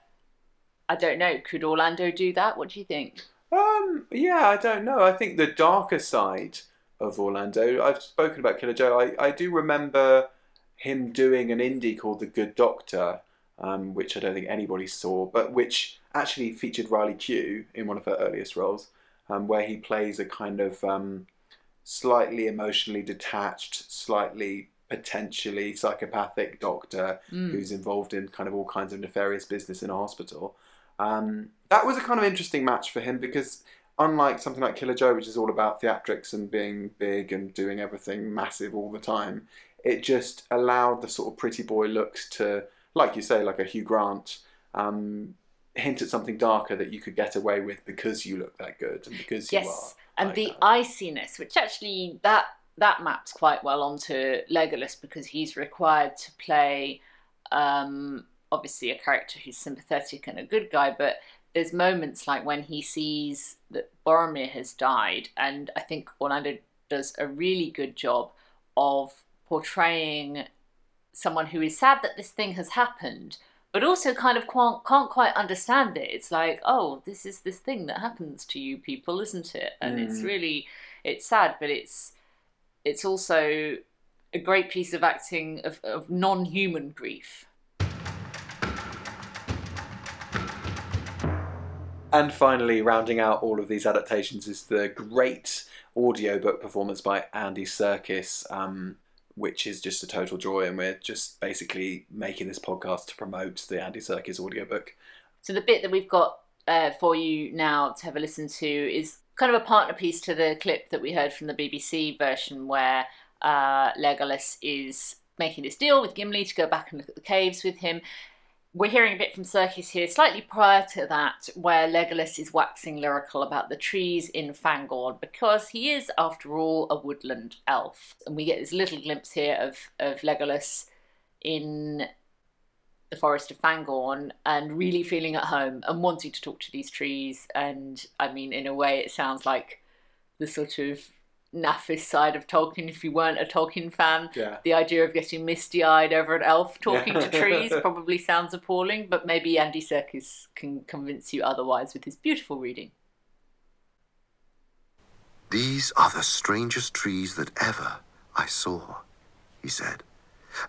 I don't know. Could Orlando do that? What do you think? Um, yeah, I don't know. I think the darker side of Orlando. I've spoken about Killer Joe. I, I do remember him doing an indie called The Good Doctor, um, which I don't think anybody saw, but which actually featured Riley Keough in one of her earliest roles, um, where he plays a kind of um, slightly emotionally detached, slightly potentially psychopathic doctor Mm. who's involved in kind of all kinds of nefarious business in a hospital. Um, that was a kind of interesting match for him because unlike something like Killer Joe, which is all about theatrics and being big and doing everything massive all the time, it just allowed the sort of pretty boy looks to, like you say, like a Hugh Grant, um, hint at something darker that you could get away with because you look that good and because you are. yes, and the iciness, which actually that that maps quite well onto Legolas because he's required to play um, obviously a character who's sympathetic and a good guy, but there's moments like when he sees that Boromir has died, and I think Orlando does a really good job of portraying someone who is sad that this thing has happened, but also kind of can't, can't quite understand it. It's like, oh, this is this thing that happens to you people, isn't it? And it's Mm. really, it's sad, but it's it's also a great piece of acting of, of non-human grief. And finally, rounding out all of these adaptations is the great audiobook performance by Andy Serkis, um, which is just a total joy. And we're just basically making this podcast to promote the Andy Serkis audiobook. So the bit that we've got uh, for you now to have a listen to is kind of a partner piece to the clip that we heard from the BBC version, where uh, Legolas is making this deal with Gimli to go back and look at the caves with him. We're hearing a bit from Serkis here, slightly prior to that, where Legolas is waxing lyrical about the trees in Fangorn because he is, after all, a woodland elf. And we get this little glimpse here of, of Legolas in the forest of Fangorn and really feeling at home and wanting to talk to these trees. And I mean, in a way, it sounds like the sort of naffist side of Tolkien if you weren't a Tolkien fan. Yeah. The idea of getting misty eyed over an elf talking Yeah. to trees probably sounds appalling, but maybe Andy Serkis can convince you otherwise with his beautiful reading. These are the strangest trees that ever I saw, he said,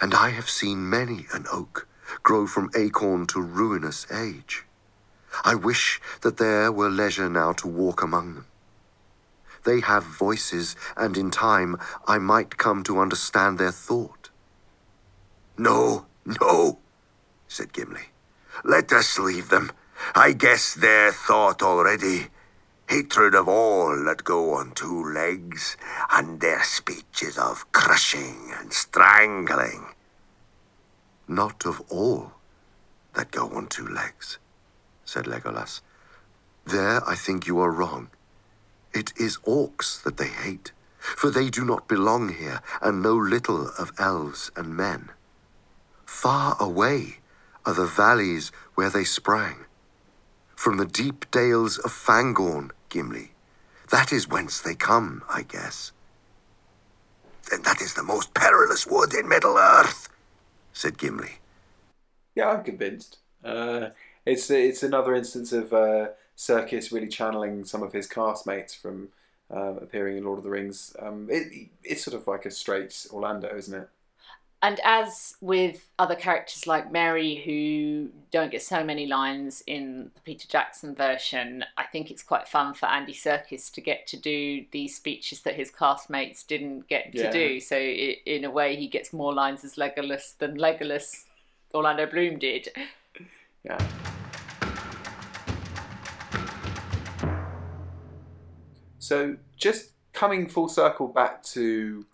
and I have seen many an oak grow from acorn to ruinous age. I wish that there were leisure now to walk among them. They have voices, and in time I might come to understand their thought. No, no, said Gimli. Let us leave them. I guess their thought already. Hatred of all that go on two legs, and their speeches of crushing and strangling. Not of all that go on two legs, said Legolas. There I think you are wrong. It is orcs that they hate, for they do not belong here and know little of elves and men. Far away are the valleys where they sprang. From the deep dales of Fangorn, Gimli. That is whence they come, I guess. Then that is the most perilous wood in Middle Earth, said Gimli. Yeah, I'm convinced. Uh, it's it's another instance of uh, Serkis really channeling some of his castmates from uh, appearing in Lord of the Rings. Um, it, it's sort of like a straight Orlando, isn't it? And as with other characters like Merry, who don't get so many lines in the Peter Jackson version, I think it's quite fun for Andy Serkis to get to do these speeches that his castmates didn't get to Yeah. do. So, i in a way, he gets more lines as Legolas than Legolas Orlando Bloom did. Yeah. So just coming full circle back to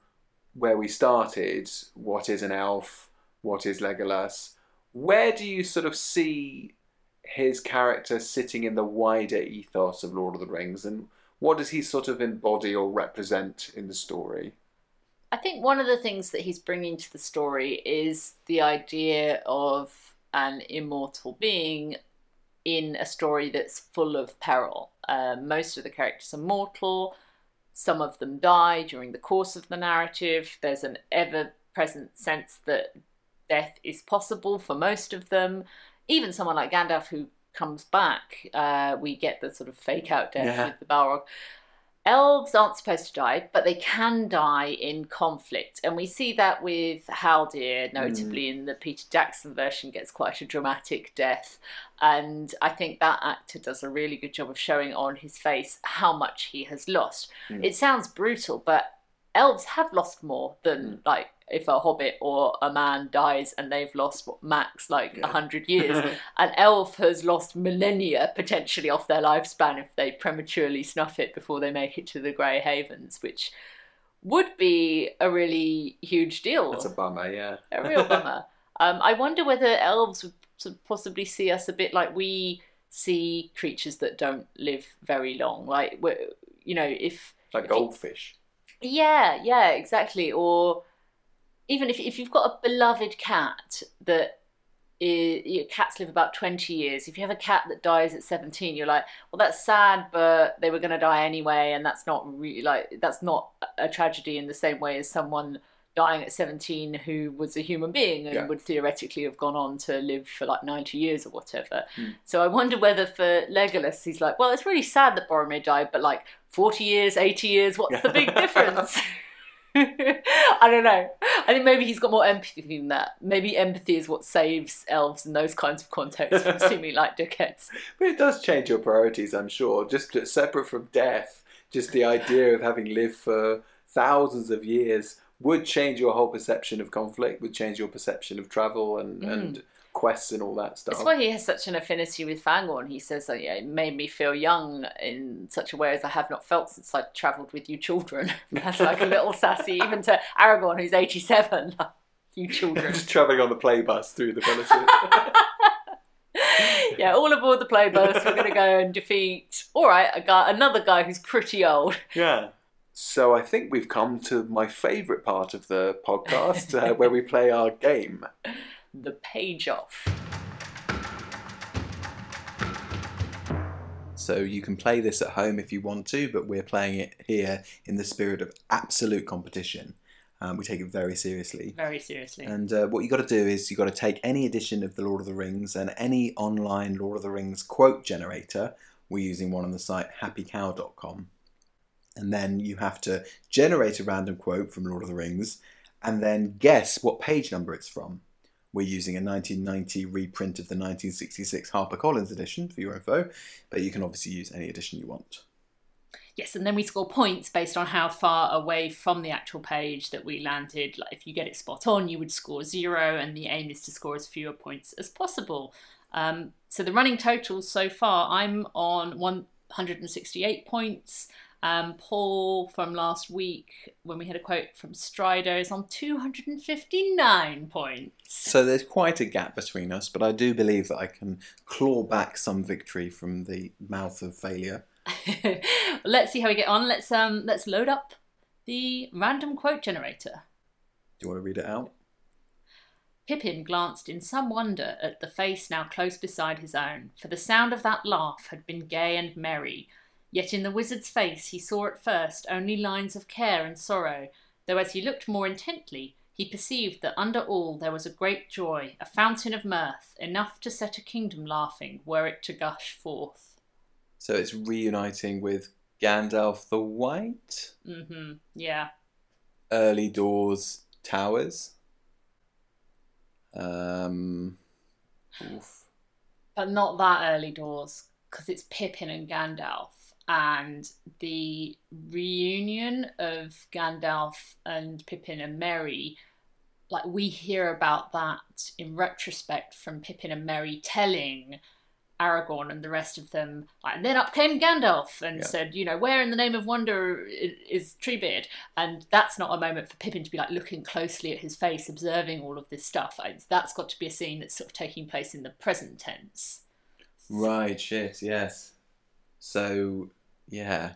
where we started, what is an elf? What is Legolas? Where do you sort of see his character sitting in the wider ethos of Lord of the Rings, and what does he sort of embody or represent in the story? I think one of the things that he's bringing to the story is the idea of an immortal being in a story that's full of peril. Uh, most of the characters are mortal. Some of them die during the course of the narrative. There's an ever present sense that death is possible for most of them. Even someone like Gandalf, who comes back, uh, we get the sort of fake out death Yeah. with the Balrog. Elves aren't supposed to die, but they can die in conflict. And we see that with Haldir, notably in the Peter Jackson version, gets quite a dramatic death. And I think that actor does a really good job of showing on his face how much he has lost. Mm. It sounds brutal, but elves have lost more than like if a hobbit or a man dies and they've lost what max like a hundred years. An elf has lost millennia potentially off their lifespan if they prematurely snuff it before they make it to the Grey Havens, which would be a really huge deal. That's a bummer, yeah. a real bummer. Um, I wonder whether elves would possibly see us a bit like we see creatures that don't live very long. Like, you know, if like goldfish. yeah, yeah, exactly. Or even if if you've got a beloved cat that your cats live about 20 years. If you have a cat that dies at 17, you're like, well, that's sad, but they were going to die anyway, and that's not really like that's not a tragedy in the same way as someone dying at 17 who was a human being and Yeah. would theoretically have gone on to live for like 90 years or whatever. Hmm. So I wonder whether for Legolas, he's like, well, it's really sad that Boromir died, but like 40 years, 80 years, what's the big difference? I don't know. I think maybe he's got more empathy than that. Maybe empathy is what saves elves in those kinds of contexts from seeming like dickheads. But it does change your priorities, I'm sure. Just separate from death, just the idea of having lived for thousands of years would change your whole perception of conflict, would change your perception of travel and, Mm. and quests and all that stuff. That's why he has such an affinity with Fangorn. He says that yeah, it made me feel young in such a way as I have not felt since I travelled with you children. That's like a little sassy, even to Aragorn, who's 87. Like, you children. just travelling on the play bus through the fellowship. yeah, all aboard the play bus. We're going to go and defeat, all right, a guy, another guy who's pretty old. yeah. So I think we've come to my favourite part of the podcast, uh, where we play our game. The page off. So you can play this at home if you want to, but we're playing it here in the spirit of absolute competition. Um, we take it very seriously. Very seriously. And uh, what you got to do is you got to take any edition of the Lord of the Rings and any online Lord of the Rings quote generator. We're using one on the site happycow.com. And then you have to generate a random quote from Lord of the Rings and then guess what page number it's from. We're using a 1990 reprint of the 1966 HarperCollins edition for your info, but you can obviously use any edition you want. Yes, and then we score points based on how far away from the actual page that we landed. Like if you get it spot on, you would score zero, and the aim is to score as fewer points as possible. Um, so the running totals so far, I'm on 168 points. Um, Paul from last week, when we had a quote from Strider, is on 259 points. So there's quite a gap between us, but I do believe that I can claw back some victory from the mouth of failure. let's see how we get on. Let's um, let's load up the random quote generator. Do you want to read it out? Pippin glanced in some wonder at the face now close beside his own, for the sound of that laugh had been gay and merry. Yet in the wizard's face he saw at first only lines of care and sorrow, though as he looked more intently, he perceived that under all there was a great joy, a fountain of mirth, enough to set a kingdom laughing, were it to gush forth. So it's reuniting with Gandalf the White, Mm-hmm. Yeah. early doors towers. Um, oof. but not that early doors because it's Pippin and Gandalf. And the reunion of Gandalf and Pippin and Merry, like we hear about that in retrospect from Pippin and Merry telling Aragorn and the rest of them. Like, and then up came Gandalf and Yeah. said, you know, where in the name of wonder is Treebeard? And that's not a moment for Pippin to be like looking closely at his face, observing all of this stuff. That's got to be a scene that's sort of taking place in the present tense. Right, shit, yes. So, yeah.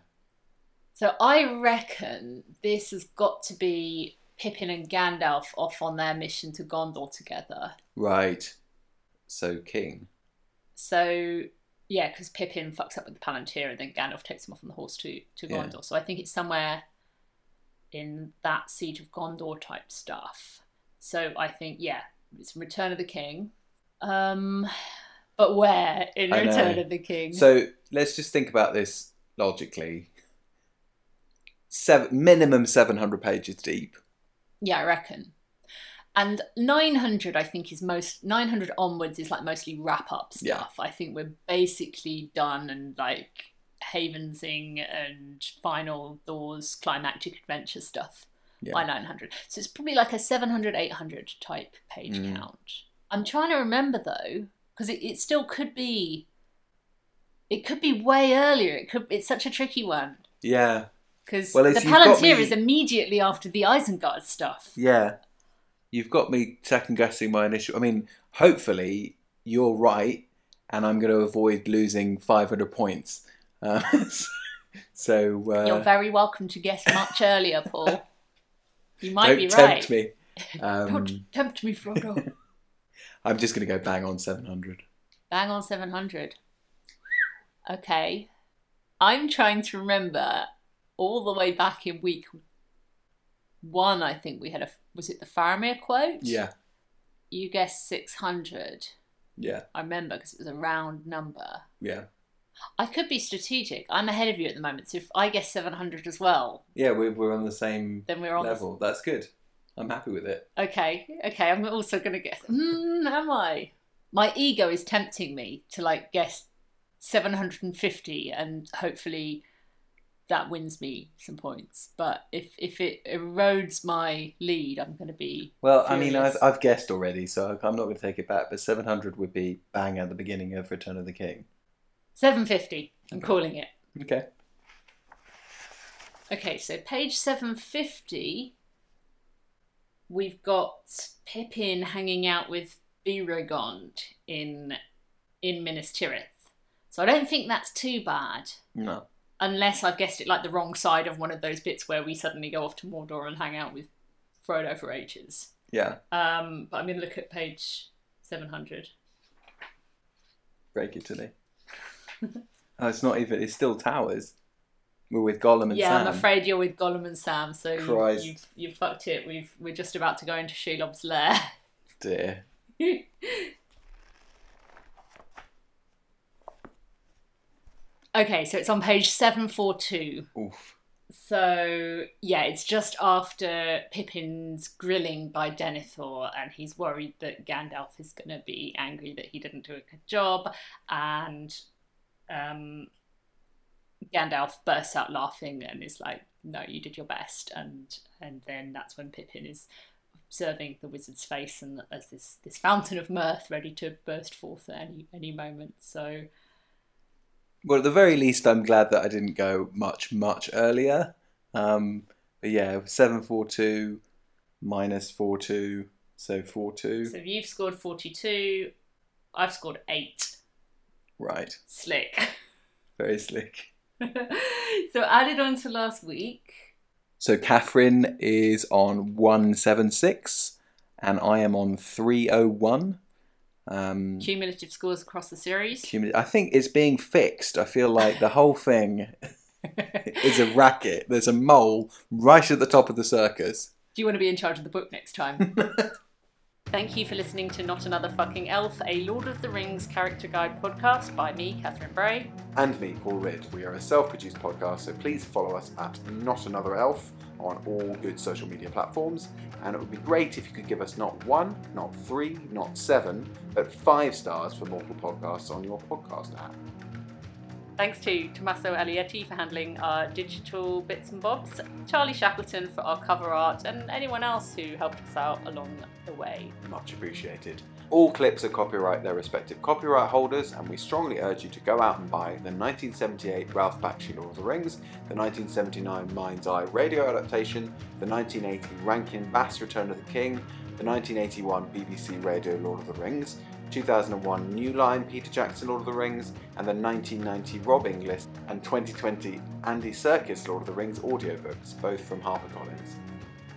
So I reckon this has got to be Pippin and Gandalf off on their mission to Gondor together. Right. So, King. So yeah, because Pippin fucks up with the Palantir and then Gandalf takes him off on the horse to to Yeah. Gondor. So I think it's somewhere in that siege of Gondor type stuff. So I think yeah, it's Return of the King. Um, but where in Return of the King? So, let's just think about this logically. Seven, minimum 700 pages deep. Yeah, I reckon. And 900, I think, is most 900 onwards is like mostly wrap up stuff. Yeah. I think we're basically done and like Havensing and final doors climactic adventure stuff Yeah. by 900. So it's probably like a 700, 800 type page Mm. count. I'm trying to remember though, because it, it still could be. It could be way earlier. It could. It's such a tricky one Yeah. because Well, the Palantir me- is immediately after the Isengard stuff. Yeah. You've got me second guessing my initial. I mean, hopefully you're right, and I'm going to avoid losing 500 points. Uh, so uh, You're very welcome to guess much earlier, Paul. You might don't be tempt right. me. Um, Don't tempt me, Frodo. I'm just going to go bang on 700. Bang on 700. Okay. I'm trying to remember all the way back in week one, I think we had a was it the Faramir quote? Yeah. You guessed six hundred. Yeah. I remember because it was a round number. Yeah. I could be strategic. I'm ahead of you at the moment, so if I guess seven hundred as well, Yeah, we're, we're on the same then we're on. the- level. That's good. I'm happy with it. Okay, okay. I'm also gonna guess. Mm, am I? My ego is tempting me to like guess seven hundred and fifty, and hopefully that wins me some points. But if if it erodes my lead, I'm gonna be. Well, I mean, I've. I've guessed already, so I'm not going to take it back, but 700 would be bang at the beginning of Return of the King. seven fifty. I'm calling it. Okay. Okay, so page 750, we've got Pippin hanging out with Beregond in in Minas Tirith. So I don't think that's too bad, No. unless I've guessed it like the wrong side of one of those bits where we suddenly go off to Mordor and hang out with Frodo for ages. Yeah. Um, but I'm going to look at page 700. Break it to me. oh, it's not even, it's still towers. We're with Gollum and Sam. yeah, Sam. I'm afraid you're with Gollum and Sam, so Christ. you've, you've fucked it. We've, we're just about to go into Shelob's lair. Dear. Okay, so it's on page 742. Oof. So, yeah, it's just after Pippin's grilling by Denethor, and he's worried that Gandalf is going to be angry that he didn't do a good job, and um, Gandalf bursts out laughing and is like, "No, you did your best," and and then that's when Pippin is observing the wizard's face and as this this fountain of mirth ready to burst forth at any any moment. So. Well, at the very least, I'm glad that I didn't go much, much earlier. Um, but yeah, 742 minus 42, so 42. So you've scored 42. I've scored 8. Right. Slick. Very slick. so added on to last week. So Catherine is on 176, and I am on 301. Um, Cumulative scores across the series. cumul- I think it's being fixed. I feel like the whole thing is a racket. There's a mole right at the top of the circus. Do you want to be in charge of the book next time? Thank you for listening to Not Another Fucking Elf, a Lord of the Rings character guide podcast by me, Catherine Bray. And me, Paul Ridd. We are a self produced podcast, so please follow us at Not Another Elf on all good social media platforms. And it would be great if you could give us not one, not three, not seven, but five stars for Mortal Podcasts on your podcast app. Thanks to Tommaso Alietti for handling our digital bits and bobs, Charlie Shackleton for our cover art, and anyone else who helped us out along the way. Much appreciated. All clips are copyright their respective copyright holders, and we strongly urge you to go out and buy the 1978 Ralph Bakshi Lord of the Rings, the 1979 Mind's Eye radio adaptation, the 1980 Rankin Bass Return of the King, the 1981 BBC Radio Lord of the Rings, 2001 New Line Peter Jackson Lord of the Rings, and the 1990 Rob Inglis and 2020 Andy Serkis Lord of the Rings audiobooks, both from HarperCollins.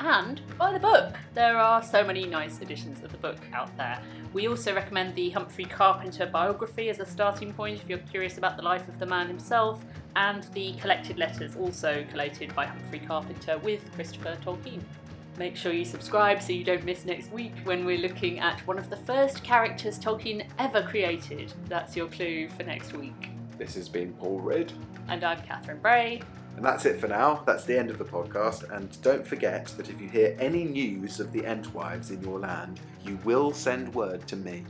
And buy the book. There are so many nice editions of the book out there. We also recommend the Humphrey Carpenter biography as a starting point if you're curious about the life of the man himself, and the collected letters, also collated by Humphrey Carpenter with Christopher Tolkien. Make sure you subscribe so you don't miss next week when we're looking at one of the first characters Tolkien ever created. That's your clue for next week. This has been Paul Ridd. And I'm Catherine Bray. And that's it for now. That's the end of the podcast. And don't forget that if you hear any news of the Entwives in your land, you will send word to me.